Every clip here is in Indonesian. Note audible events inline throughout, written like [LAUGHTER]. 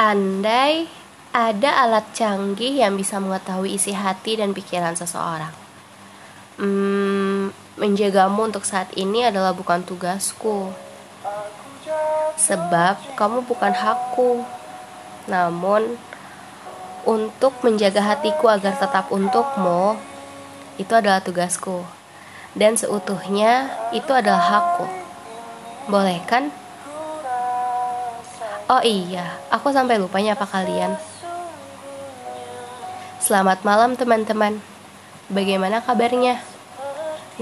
Andai ada alat canggih yang bisa mengetahui isi hati dan pikiran seseorang. Hmm, menjagamu untuk saat ini adalah bukan tugasku. Sebab kamu bukan hakku. Namun, untuk menjaga hatiku agar tetap untukmu, itu adalah tugasku. Dan seutuhnya, itu adalah hakku. Boleh kan? Oh iya, aku sampai lupanya apa kalian. Selamat malam teman-teman. Bagaimana kabarnya?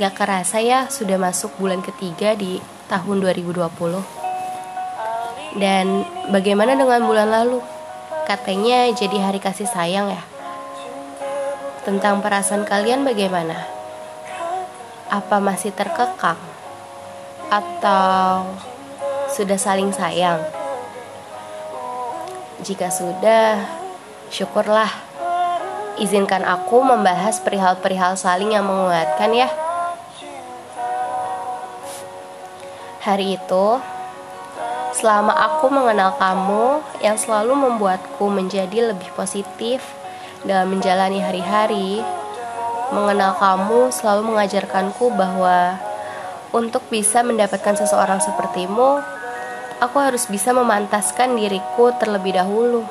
Gak kerasa ya sudah masuk bulan ketiga di tahun 2020. Dan bagaimana dengan bulan lalu? Katanya jadi hari kasih sayang ya. Tentang perasaan kalian bagaimana? Apa masih terkekang? Atau sudah saling sayang? Jika sudah, syukurlah izinkan aku membahas perihal-perihal saling yang menguatkan ya. Hari itu, selama aku mengenal kamu yang selalu membuatku menjadi lebih positif dalam menjalani hari-hari, mengenal kamu selalu mengajarkanku bahwa untuk bisa mendapatkan seseorang sepertimu, aku harus bisa memantaskan diriku terlebih dahulu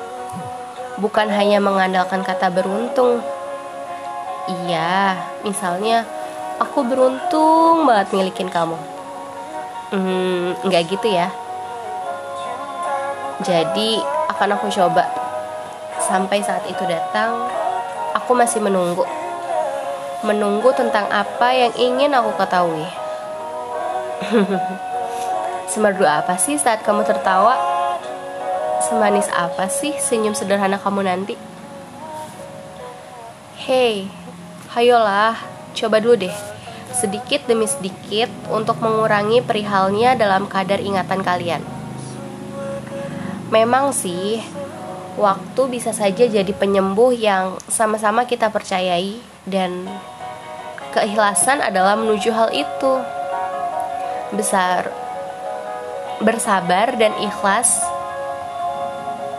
bukan hanya mengandalkan kata beruntung. Iya, misalnya aku beruntung banget milikin kamu. Hmm, nggak gitu ya. Jadi akan aku coba sampai saat itu datang. Aku masih menunggu, menunggu tentang apa yang ingin aku ketahui. [LAUGHS] Semerdu apa sih saat kamu tertawa? Semanis apa sih senyum sederhana kamu nanti? Hei, hayolah, coba dulu deh. Sedikit demi sedikit untuk mengurangi perihalnya dalam kadar ingatan kalian. Memang sih, waktu bisa saja jadi penyembuh yang sama-sama kita percayai dan keikhlasan adalah menuju hal itu. Besar, bersabar dan ikhlas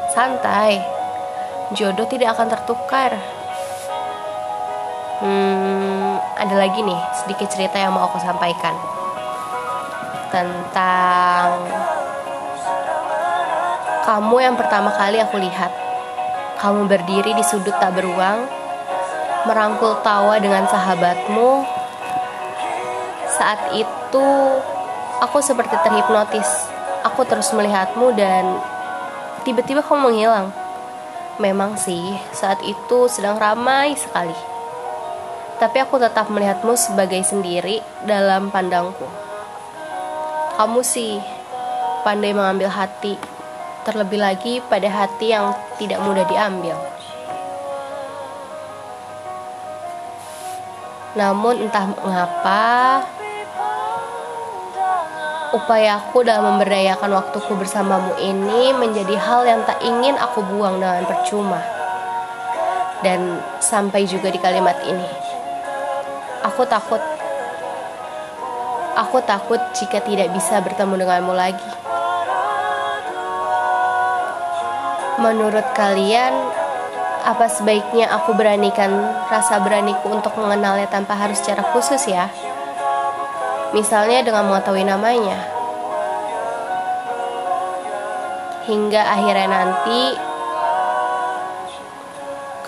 Santai, jodoh tidak akan tertukar. Hmm, ada lagi nih sedikit cerita yang mau aku sampaikan tentang kamu yang pertama kali aku lihat. Kamu berdiri di sudut tak beruang, merangkul tawa dengan sahabatmu. Saat itu, aku seperti terhipnotis. Aku terus melihatmu dan tiba-tiba kamu menghilang. Memang sih, saat itu sedang ramai sekali. Tapi aku tetap melihatmu sebagai sendiri dalam pandangku. Kamu sih pandai mengambil hati, terlebih lagi pada hati yang tidak mudah diambil. Namun entah mengapa Upayaku dalam memberdayakan waktuku bersamamu ini menjadi hal yang tak ingin aku buang dengan percuma. Dan sampai juga di kalimat ini. Aku takut. Aku takut jika tidak bisa bertemu denganmu lagi. Menurut kalian, apa sebaiknya aku beranikan rasa beraniku untuk mengenalnya tanpa harus secara khusus ya? Misalnya dengan mengetahui namanya. Hingga akhirnya nanti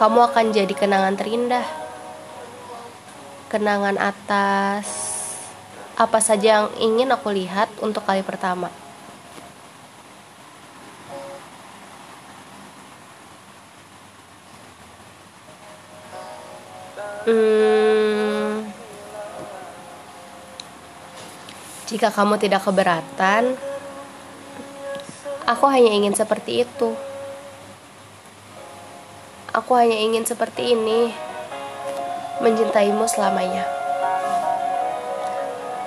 kamu akan jadi kenangan terindah. Kenangan atas apa saja yang ingin aku lihat untuk kali pertama. Hmm, Jika kamu tidak keberatan, aku hanya ingin seperti itu. Aku hanya ingin seperti ini, mencintaimu selamanya.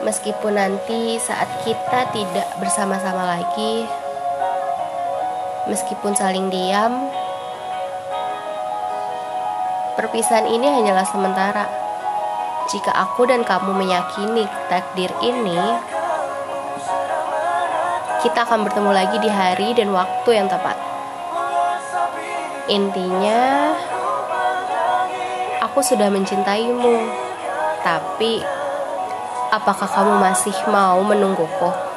Meskipun nanti saat kita tidak bersama-sama lagi, meskipun saling diam, perpisahan ini hanyalah sementara. Jika aku dan kamu meyakini takdir ini, kita akan bertemu lagi di hari dan waktu yang tepat. Intinya, aku sudah mencintaimu. Tapi, apakah kamu masih mau menungguku?